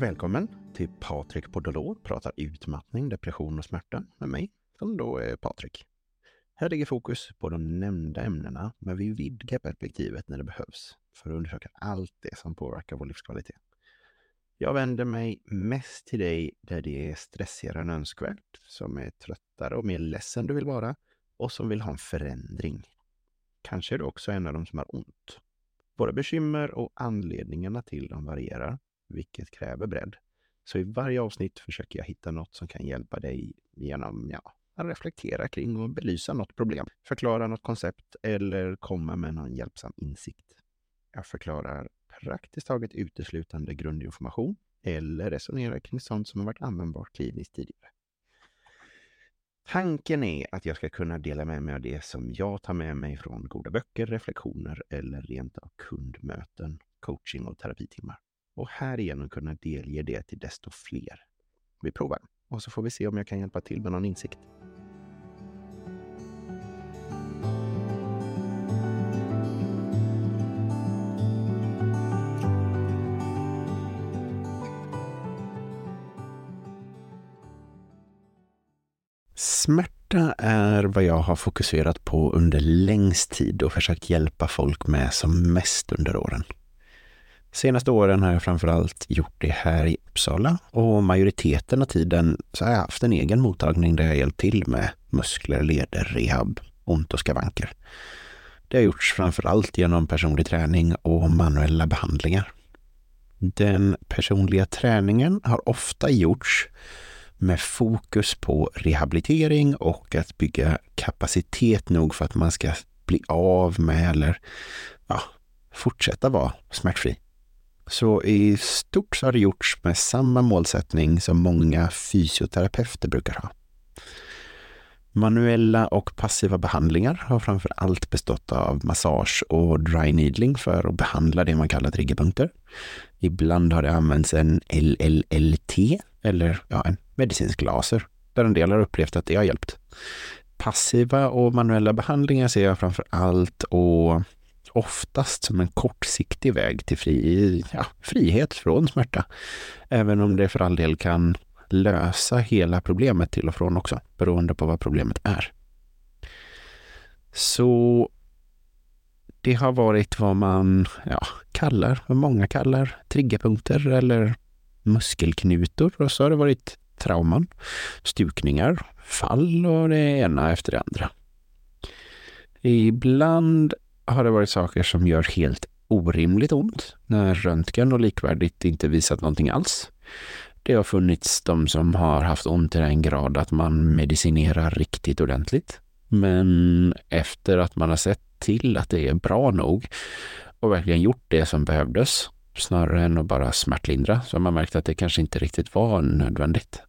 Välkommen till Patrik Podolor pratar utmattning, depression och smärta med mig, som då är Patrik. Här ligger fokus på de nämnda ämnena, men vi vidgar perspektivet när det behövs för att undersöka allt det som påverkar vår livskvalitet. Jag vänder mig mest till dig där det är stressigare än önskvärt, som är tröttare och mer ledsen du vill vara och som vill ha en förändring. Kanske är du också en av dem som har ont. Våra bekymmer och anledningarna till dem varierar, vilket kräver bredd. Så i varje avsnitt försöker jag hitta något som kan hjälpa dig genom ja, att reflektera kring och belysa något problem, förklara något koncept eller komma med någon hjälpsam insikt. Jag förklarar praktiskt taget uteslutande grundinformation eller resonerar kring sånt som har varit användbart kliniskt tidigare. Tanken är att jag ska kunna dela med mig av det som jag tar med mig från goda böcker, reflektioner eller rent av kundmöten, coaching och terapitimmar. Och härigenom kunna delge det till desto fler. Vi provar och så får vi se om jag kan hjälpa till med någon insikt. Smärta är vad jag har fokuserat på under längst tid och försökt hjälpa folk med som mest under åren. Senaste åren har jag framförallt gjort det här i Uppsala och majoriteten av tiden så har jag haft en egen mottagning där jag hjälpt till med muskler, leder, rehab, ont och skavanker. Det har gjorts framförallt genom personlig träning och manuella behandlingar. Den personliga träningen har ofta gjorts med fokus på rehabilitering och att bygga kapacitet nog för att man ska bli av med eller ja, fortsätta vara smärtfri. Så i stort så har det gjorts med samma målsättning som många fysioterapeuter brukar ha. Manuella och passiva behandlingar har framför allt bestått av massage och dry needling för att behandla det man kallar triggerpunkter. Ibland har det använts en LLLT eller ja, en medicinsk laser, där en del har upplevt att det har hjälpt. Passiva och manuella behandlingar ser jag framför allt och oftast som en kortsiktig väg till fri, ja, frihet från smärta. Även om det för all del kan lösa hela problemet till och från också, beroende på vad problemet är. Så det har varit vad man ja, kallar, vad många kallar triggerpunkter eller muskelknutor och så har det varit trauman, stukningar, fall och det ena efter det andra. Ibland har det varit saker som gör helt orimligt ont när röntgen och likvärdigt inte visat någonting alls. Det har funnits de som har haft ont i den grad att man medicinerar riktigt ordentligt. Men efter att man har sett till att det är bra nog och verkligen gjort det som behövdes, snarare än att bara smärtlindra, så har man märkt att det kanske inte riktigt var nödvändigt.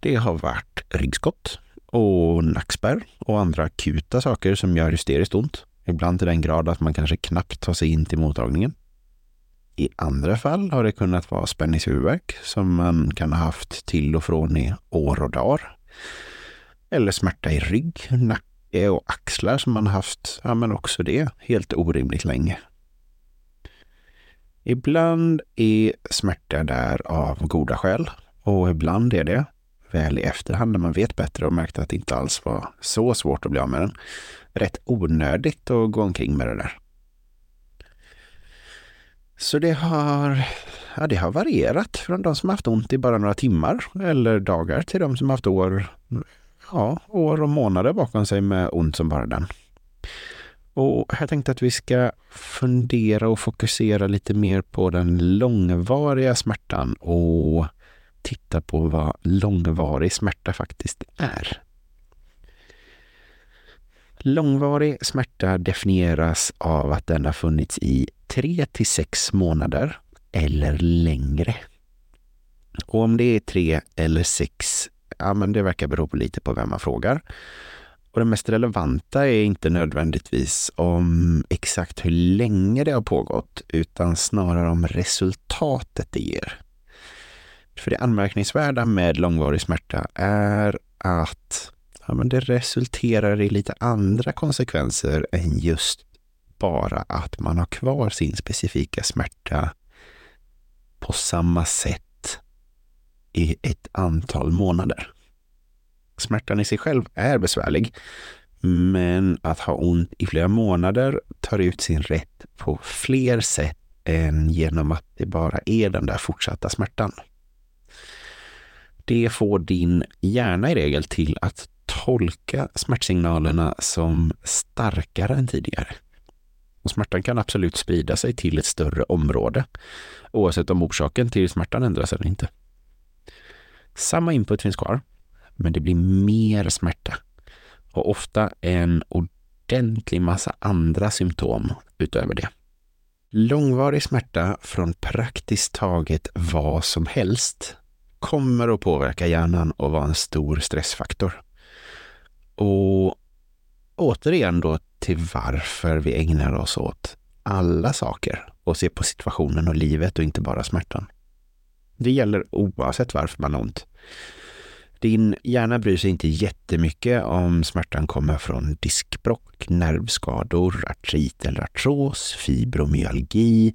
Det har varit ryggskott och nackspärr och andra akuta saker som gör hysteriskt ont. Ibland till den grad att man kanske knappt tar sig in till mottagningen. I andra fall har det kunnat vara spänningshuvudvärk som man kan ha haft till och från i år och dagar. Eller smärta i rygg, nacke och axlar som man haft, ja men också det, helt orimligt länge. Ibland är smärta där av goda skäl och ibland är det väl i efterhand när man vet bättre och märkte att det inte alls var så svårt att bli av med den. Rätt onödigt att gå omkring med det där. Så det har, ja, det har varierat från de som haft ont i bara några timmar eller dagar till de som haft år, ja, år och månader bakom sig med ont som bara den. Och jag tänkte att vi ska fundera och fokusera lite mer på den långvariga smärtan och titta på vad långvarig smärta faktiskt är. Långvarig smärta definieras av att den har funnits i tre till sex månader eller längre. Och om det är tre eller sex, ja men det verkar bero på lite på vem man frågar. Och det mest relevanta är inte nödvändigtvis om exakt hur länge det har pågått, utan snarare om resultatet det ger. För det anmärkningsvärda med långvarig smärta är att ja, men det resulterar i lite andra konsekvenser än just bara att man har kvar sin specifika smärta på samma sätt i ett antal månader. Smärtan i sig själv är besvärlig, men att ha ont i flera månader tar ut sin rätt på fler sätt än genom att det bara är den där fortsatta smärtan. Det får din hjärna i regel till att tolka smärtsignalerna som starkare än tidigare. Och smärtan kan absolut sprida sig till ett större område, oavsett om orsaken till smärtan ändras eller inte. Samma input finns kvar, men det blir mer smärta och ofta en ordentlig massa andra symptom utöver det. Långvarig smärta från praktiskt taget vad som helst kommer att påverka hjärnan och vara en stor stressfaktor. Och återigen då till varför vi ägnar oss åt alla saker och ser på situationen och livet och inte bara smärtan. Det gäller oavsett varför man har ont. Din hjärna bryr sig inte jättemycket om smärtan kommer från diskbrock, nervskador, artrit eller artros, fibromyalgi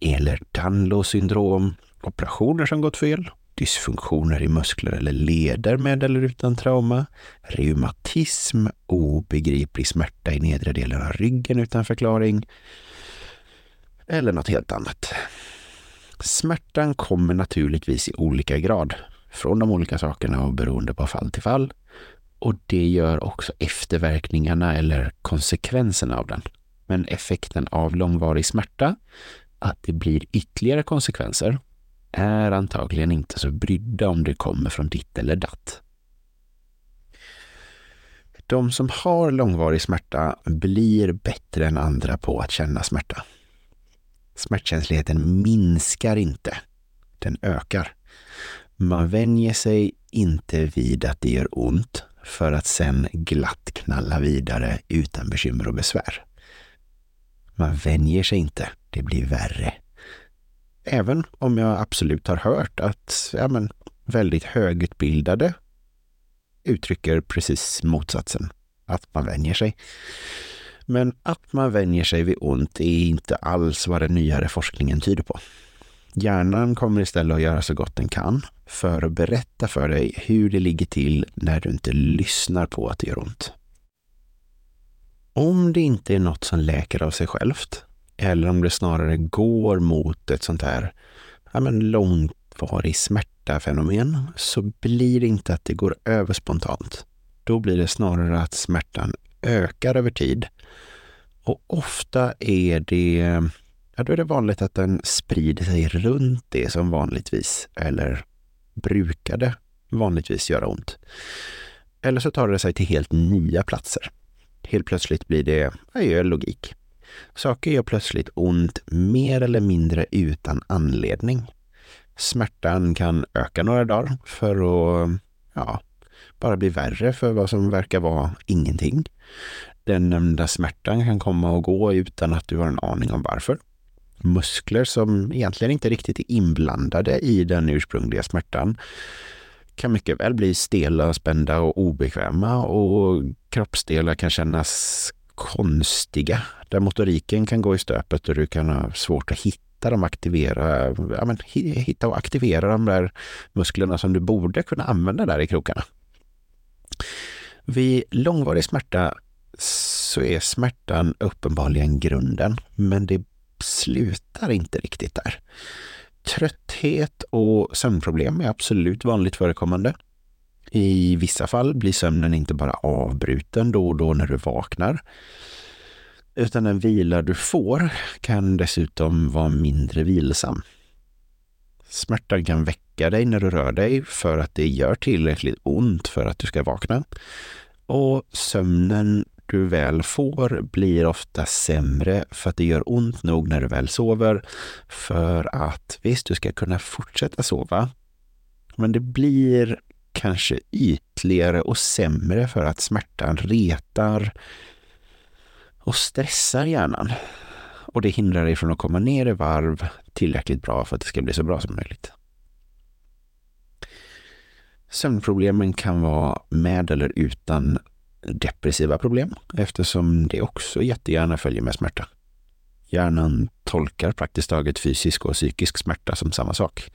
eller Danlos syndrom, operationer som gått fel, dysfunktioner i muskler eller leder med eller utan trauma, reumatism, obegriplig smärta i nedre delen av ryggen utan förklaring eller något helt annat. Smärtan kommer naturligtvis i olika grad från de olika sakerna och beroende på fall till fall. Och det gör också efterverkningarna eller konsekvenserna av den. Men effekten av långvarig smärta, att det blir ytterligare konsekvenser, är antagligen inte så brydda om det kommer från ditt eller datt. De som har långvarig smärta blir bättre än andra på att känna smärta. Smärtkänsligheten minskar inte, den ökar. Man vänjer sig inte vid att det gör ont för att sen glatt knalla vidare utan bekymmer och besvär. Man vänjer sig inte, det blir värre. Även om jag absolut har hört att ja, men, väldigt högutbildade uttrycker precis motsatsen, att man vänjer sig. Men att man vänjer sig vid ont är inte alls vad den nyare forskningen tyder på. Hjärnan kommer istället att göra så gott den kan för att berätta för dig hur det ligger till när du inte lyssnar på att det gör ont. Om det inte är något som läker av sig självt, eller om det snarare går mot ett sånt här ja, men långvarig smärta-fenomen, så blir det inte att det går över spontant. Då blir det snarare att smärtan ökar över tid. Och ofta är det ja, då är det vanligt att den sprider sig runt det som vanligtvis, eller brukade vanligtvis göra ont. Eller så tar det sig till helt nya platser. Helt plötsligt blir det, ja, gör logik. Saker gör plötsligt ont mer eller mindre utan anledning. Smärtan kan öka några dagar för att ja, bara bli värre för vad som verkar vara ingenting. Den nämnda smärtan kan komma och gå utan att du har en aning om varför muskler som egentligen inte riktigt är inblandade i den ursprungliga smärtan kan mycket väl bli stela, spända och obekväma och kroppsdelar kan kännas konstiga. Där motoriken kan gå i stöpet och du kan ha svårt att hitta dem, aktivera, ja, men, hitta och aktivera de där musklerna som du borde kunna använda där i krokarna. Vid långvarig smärta så är smärtan uppenbarligen grunden, men det slutar inte riktigt där. Trötthet och sömnproblem är absolut vanligt förekommande. I vissa fall blir sömnen inte bara avbruten då och då när du vaknar, utan den vila du får kan dessutom vara mindre vilsam. Smärtan kan väcka dig när du rör dig för att det gör tillräckligt ont för att du ska vakna. Och sömnen du väl får blir ofta sämre för att det gör ont nog när du väl sover. För att visst, du ska kunna fortsätta sova, men det blir kanske ytligare och sämre för att smärtan retar och stressar hjärnan. Och det hindrar dig från att komma ner i varv tillräckligt bra för att det ska bli så bra som möjligt. Sömnproblemen kan vara med eller utan depressiva problem eftersom det också jättegärna följer med smärta. Hjärnan tolkar praktiskt taget fysisk och psykisk smärta som samma sak.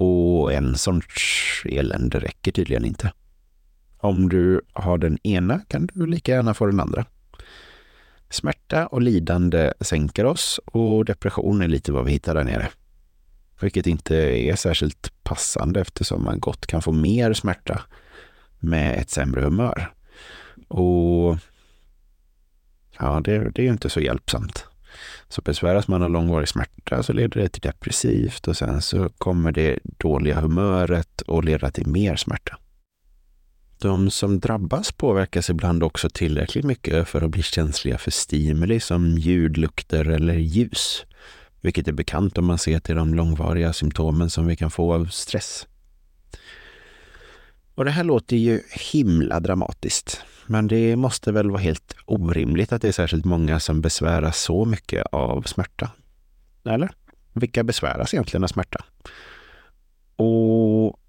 Och en sorts elände räcker tydligen inte. Om du har den ena kan du lika gärna få den andra. Smärta och lidande sänker oss och depression är lite vad vi hittar där nere. Vilket inte är särskilt passande eftersom man gott kan få mer smärta med ett sämre humör. Och ja, det, det är ju inte så hjälpsamt. Så besväras man av långvarig smärta så leder det till depressivt och sen så kommer det dåliga humöret och leda till mer smärta. De som drabbas påverkas ibland också tillräckligt mycket för att bli känsliga för stimuli som ljud, lukter eller ljus, vilket är bekant om man ser till de långvariga symptomen som vi kan få av stress. Och det här låter ju himla dramatiskt, men det måste väl vara helt orimligt att det är särskilt många som besväras så mycket av smärta? Eller? Vilka besväras egentligen av smärta? Och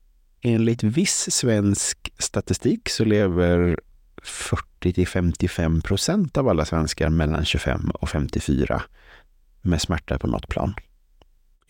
enligt viss svensk statistik så lever 40 till 55 procent av alla svenskar mellan 25 och 54 med smärta på något plan.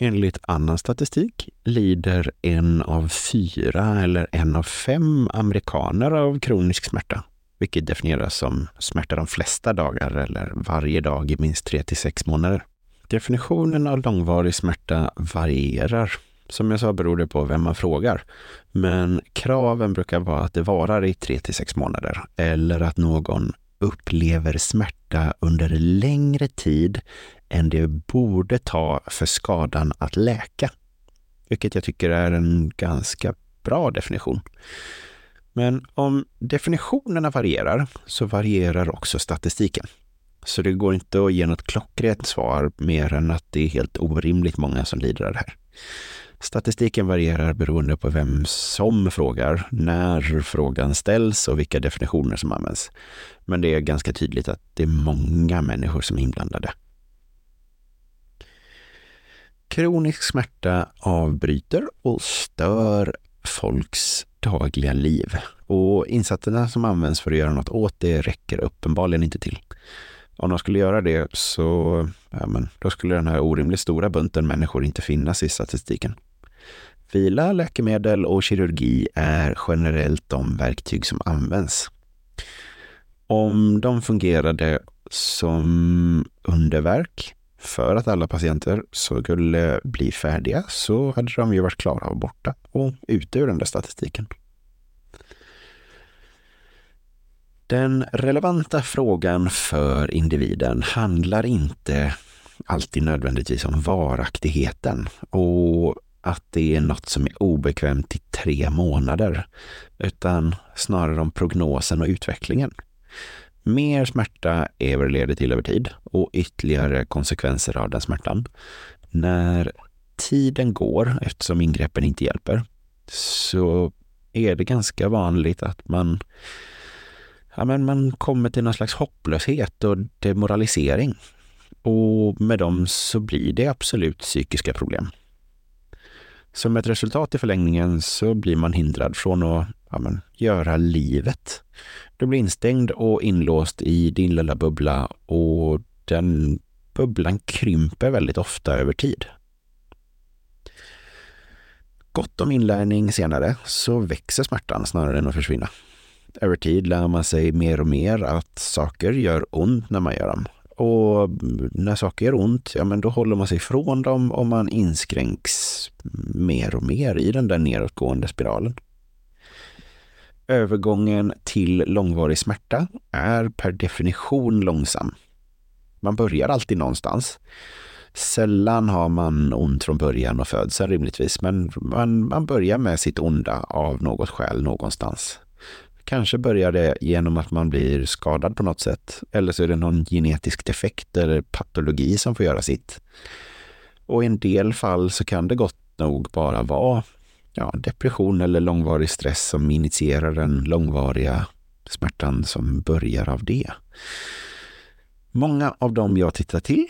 Enligt annan statistik lider en av fyra eller en av fem amerikaner av kronisk smärta, vilket definieras som smärta de flesta dagar eller varje dag i minst tre till sex månader. Definitionen av långvarig smärta varierar. Som jag sa beror det på vem man frågar. Men kraven brukar vara att det varar i tre till sex månader eller att någon upplever smärta under längre tid än det borde ta för skadan att läka. Vilket jag tycker är en ganska bra definition. Men om definitionerna varierar så varierar också statistiken. Så det går inte att ge något klockrent svar mer än att det är helt orimligt många som lider av det här. Statistiken varierar beroende på vem som frågar, när frågan ställs och vilka definitioner som används. Men det är ganska tydligt att det är många människor som är inblandade. Kronisk smärta avbryter och stör folks dagliga liv. Och insatserna som används för att göra något åt det räcker uppenbarligen inte till. Om de skulle göra det så ja, men, då skulle den här orimligt stora bunten människor inte finnas i statistiken. Vila, läkemedel och kirurgi är generellt de verktyg som används. Om de fungerade som underverk för att alla patienter skulle bli färdiga så hade de ju varit klara och borta och ute ur den där statistiken. Den relevanta frågan för individen handlar inte alltid nödvändigtvis om varaktigheten och att det är något som är obekvämt i tre månader, utan snarare om prognosen och utvecklingen. Mer smärta är vad det leder till över tid och ytterligare konsekvenser av den smärtan. När tiden går, eftersom ingreppen inte hjälper, så är det ganska vanligt att man, ja, men man kommer till någon slags hopplöshet och demoralisering. Och med dem så blir det absolut psykiska problem. Som ett resultat i förlängningen så blir man hindrad från att ja, men, göra livet. Du blir instängd och inlåst i din lilla bubbla och den bubblan krymper väldigt ofta över tid. Gott om inlärning senare så växer smärtan snarare än att försvinna. Över tid lär man sig mer och mer att saker gör ont när man gör dem och när saker gör ont, ja men då håller man sig ifrån dem och man inskränks mer och mer i den där nedåtgående spiralen. Övergången till långvarig smärta är per definition långsam. Man börjar alltid någonstans. Sällan har man ont från början och födseln rimligtvis, men man, man börjar med sitt onda av något skäl någonstans. Kanske börjar det genom att man blir skadad på något sätt. Eller så är det någon genetisk defekt eller patologi som får göra sitt. Och i en del fall så kan det gott nog bara vara ja, depression eller långvarig stress som initierar den långvariga smärtan som börjar av det. Många av dem jag tittar till,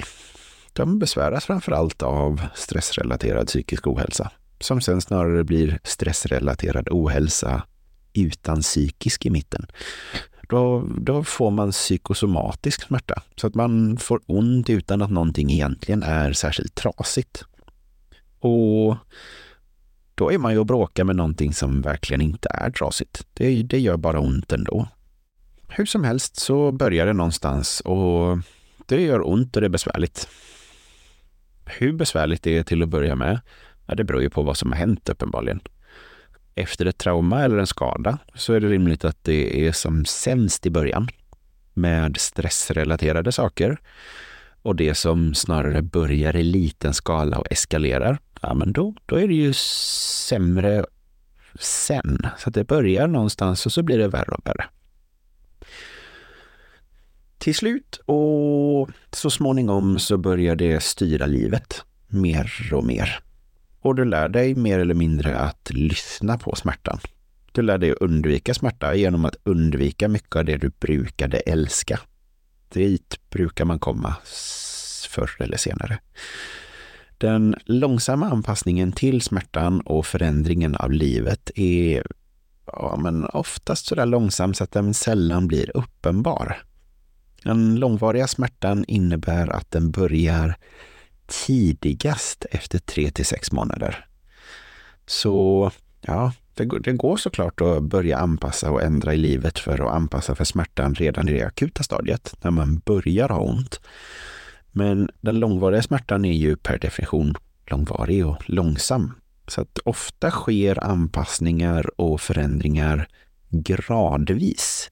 de besväras framför allt av stressrelaterad psykisk ohälsa, som sen snarare blir stressrelaterad ohälsa utan psykisk i mitten. då, då får man psykosomatisk smärta. Så att man får ont utan att någonting egentligen är särskilt trasigt. Och då är man ju och bråkar med någonting som verkligen inte är trasigt. Det, det gör bara ont ändå. Hur som helst så börjar det någonstans och det gör ont och det är besvärligt. Hur besvärligt det är till att börja med, ja, det beror ju på vad som har hänt uppenbarligen. Efter ett trauma eller en skada så är det rimligt att det är som sämst i början med stressrelaterade saker och det som snarare börjar i liten skala och eskalerar, ja men då, då är det ju sämre sen. Så att det börjar någonstans och så blir det värre och värre. Till slut och så småningom så börjar det styra livet mer och mer. Och du lär dig mer eller mindre att lyssna på smärtan. Du lär dig att undvika smärta genom att undvika mycket av det du brukade älska. Dit brukar man komma förr eller senare. Den långsamma anpassningen till smärtan och förändringen av livet är ja, men oftast så där långsam så att den sällan blir uppenbar. Den långvariga smärtan innebär att den börjar tidigast efter tre till sex månader. Så ja, det, det går såklart att börja anpassa och ändra i livet för att anpassa för smärtan redan i det akuta stadiet, när man börjar ha ont. Men den långvariga smärtan är ju per definition långvarig och långsam. Så att ofta sker anpassningar och förändringar gradvis.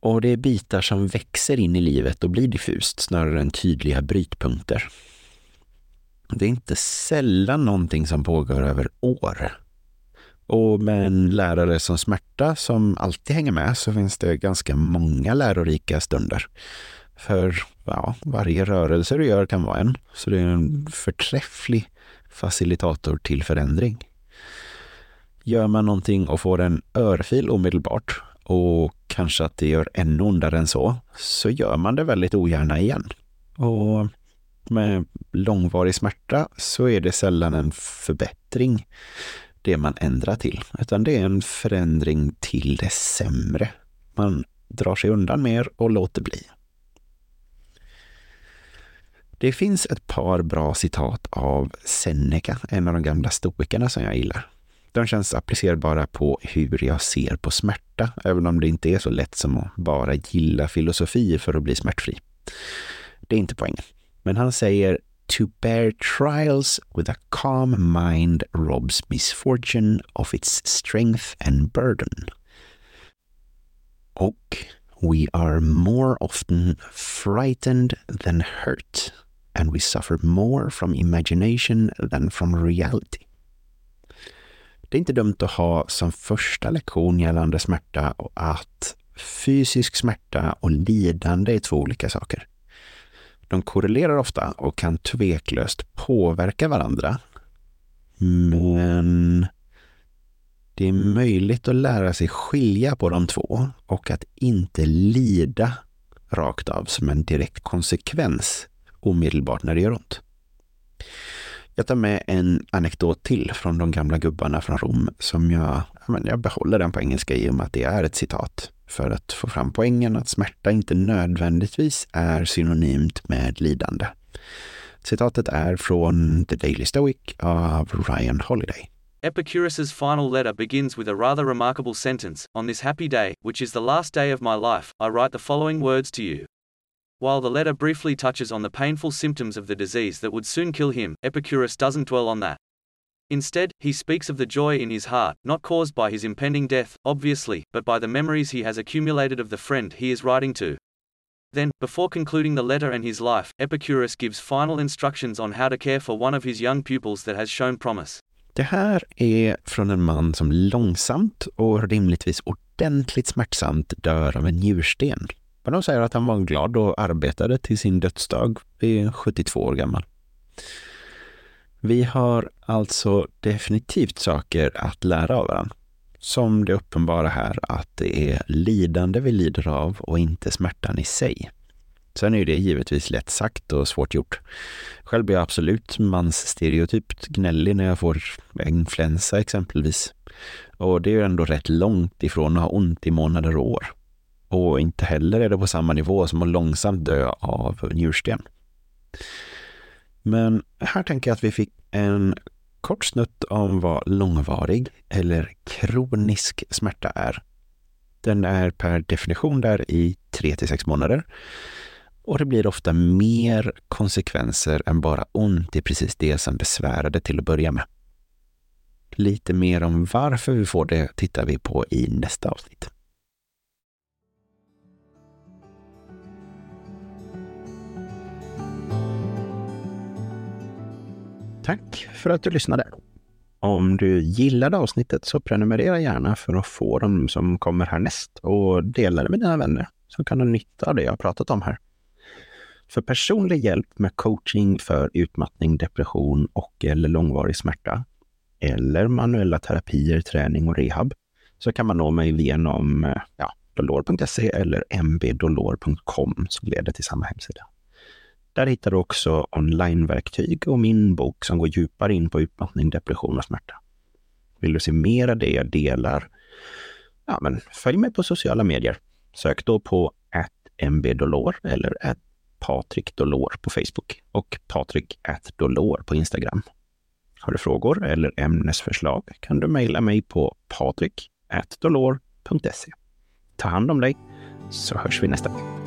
Och det är bitar som växer in i livet och blir diffust snarare än tydliga brytpunkter. Det är inte sällan någonting som pågår över år. Och med en lärare som smärta som alltid hänger med så finns det ganska många lärorika stunder. För ja, varje rörelse du gör kan vara en. Så det är en förträfflig facilitator till förändring. Gör man någonting och får en örfil omedelbart och kanske att det gör ännu ondare än så, så gör man det väldigt ogärna igen. Och med långvarig smärta så är det sällan en förbättring det man ändrar till, utan det är en förändring till det sämre. Man drar sig undan mer och låter bli. Det finns ett par bra citat av Seneca, en av de gamla stoikerna som jag gillar. De känns applicerbara på hur jag ser på smärta, även om det inte är så lätt som att bara gilla filosofi för att bli smärtfri. Det är inte poängen. Men han säger To bear trials with a calm mind robs misfortune of its strength and burden. Och We are more often frightened than hurt and we suffer more from imagination than from reality. Det är inte dumt att ha som första lektion gällande smärta att fysisk smärta och lidande är två olika saker. De korrelerar ofta och kan tveklöst påverka varandra. Men det är möjligt att lära sig skilja på de två och att inte lida rakt av som en direkt konsekvens omedelbart när det gör ont. Jag tar med en anekdot till från de gamla gubbarna från Rom som jag, jag behåller den på engelska i och med att det är ett citat för att få fram poängen att smärta inte nödvändigtvis är synonymt med lidande. Citatet är från The Daily Stoic av Ryan Holiday. Epicurus's final letter begins with a rather remarkable sentence On this happy day, which is the last day of my life, I write the following words to you. While the letter briefly touches on the painful symptoms of the disease that would soon kill him, Epicurus doesn't dwell on that. Instead, he speaks of the joy in his heart, not caused by his impending death, obviously, but by the memories he has accumulated of the friend he is writing to. Then, before concluding the letter and his life, Epicurus gives final instructions on how to care for one of his young pupils that has shown promise. Det här är från en man som långsamt och rimligtvis ordentligt smärtsamt dör av en njursten. Men de säger att han var glad och arbetade till sin dödsdag vid 72 år gammal. Vi har alltså definitivt saker att lära av varandra. Som det uppenbara här att det är lidande vi lider av och inte smärtan i sig. Sen är det givetvis lätt sagt och svårt gjort. Själv blir jag absolut mansstereotypt gnällig när jag får influensa exempelvis. Och det är ju ändå rätt långt ifrån att ha ont i månader och år. Och inte heller är det på samma nivå som att långsamt dö av njursten. Men här tänker jag att vi fick en kort snutt om vad långvarig eller kronisk smärta är. Den är per definition där i 3 till 6 månader. Och det blir ofta mer konsekvenser än bara ont i precis det som besvärade till att börja med. Lite mer om varför vi får det tittar vi på i nästa avsnitt. Tack för att du lyssnade. Om du gillade avsnittet så prenumerera gärna för att få dem som kommer härnäst och dela det med dina vänner som kan ha nytta av det jag pratat om här. För personlig hjälp med coaching för utmattning, depression och eller långvarig smärta eller manuella terapier, träning och rehab så kan man nå mig genom eh, ja, dolor.se eller mbdolor.com som leder till samma hemsida. Där hittar du också onlineverktyg och min bok som går djupare in på utmattning, depression och smärta. Vill du se mer av det jag delar? Ja, men följ mig på sociala medier. Sök då på mbdolor eller Patrik Dolor på Facebook och Patrik Dolor på Instagram. Har du frågor eller ämnesförslag kan du mejla mig på patrik.dolor.se. Ta hand om dig så hörs vi nästa gång.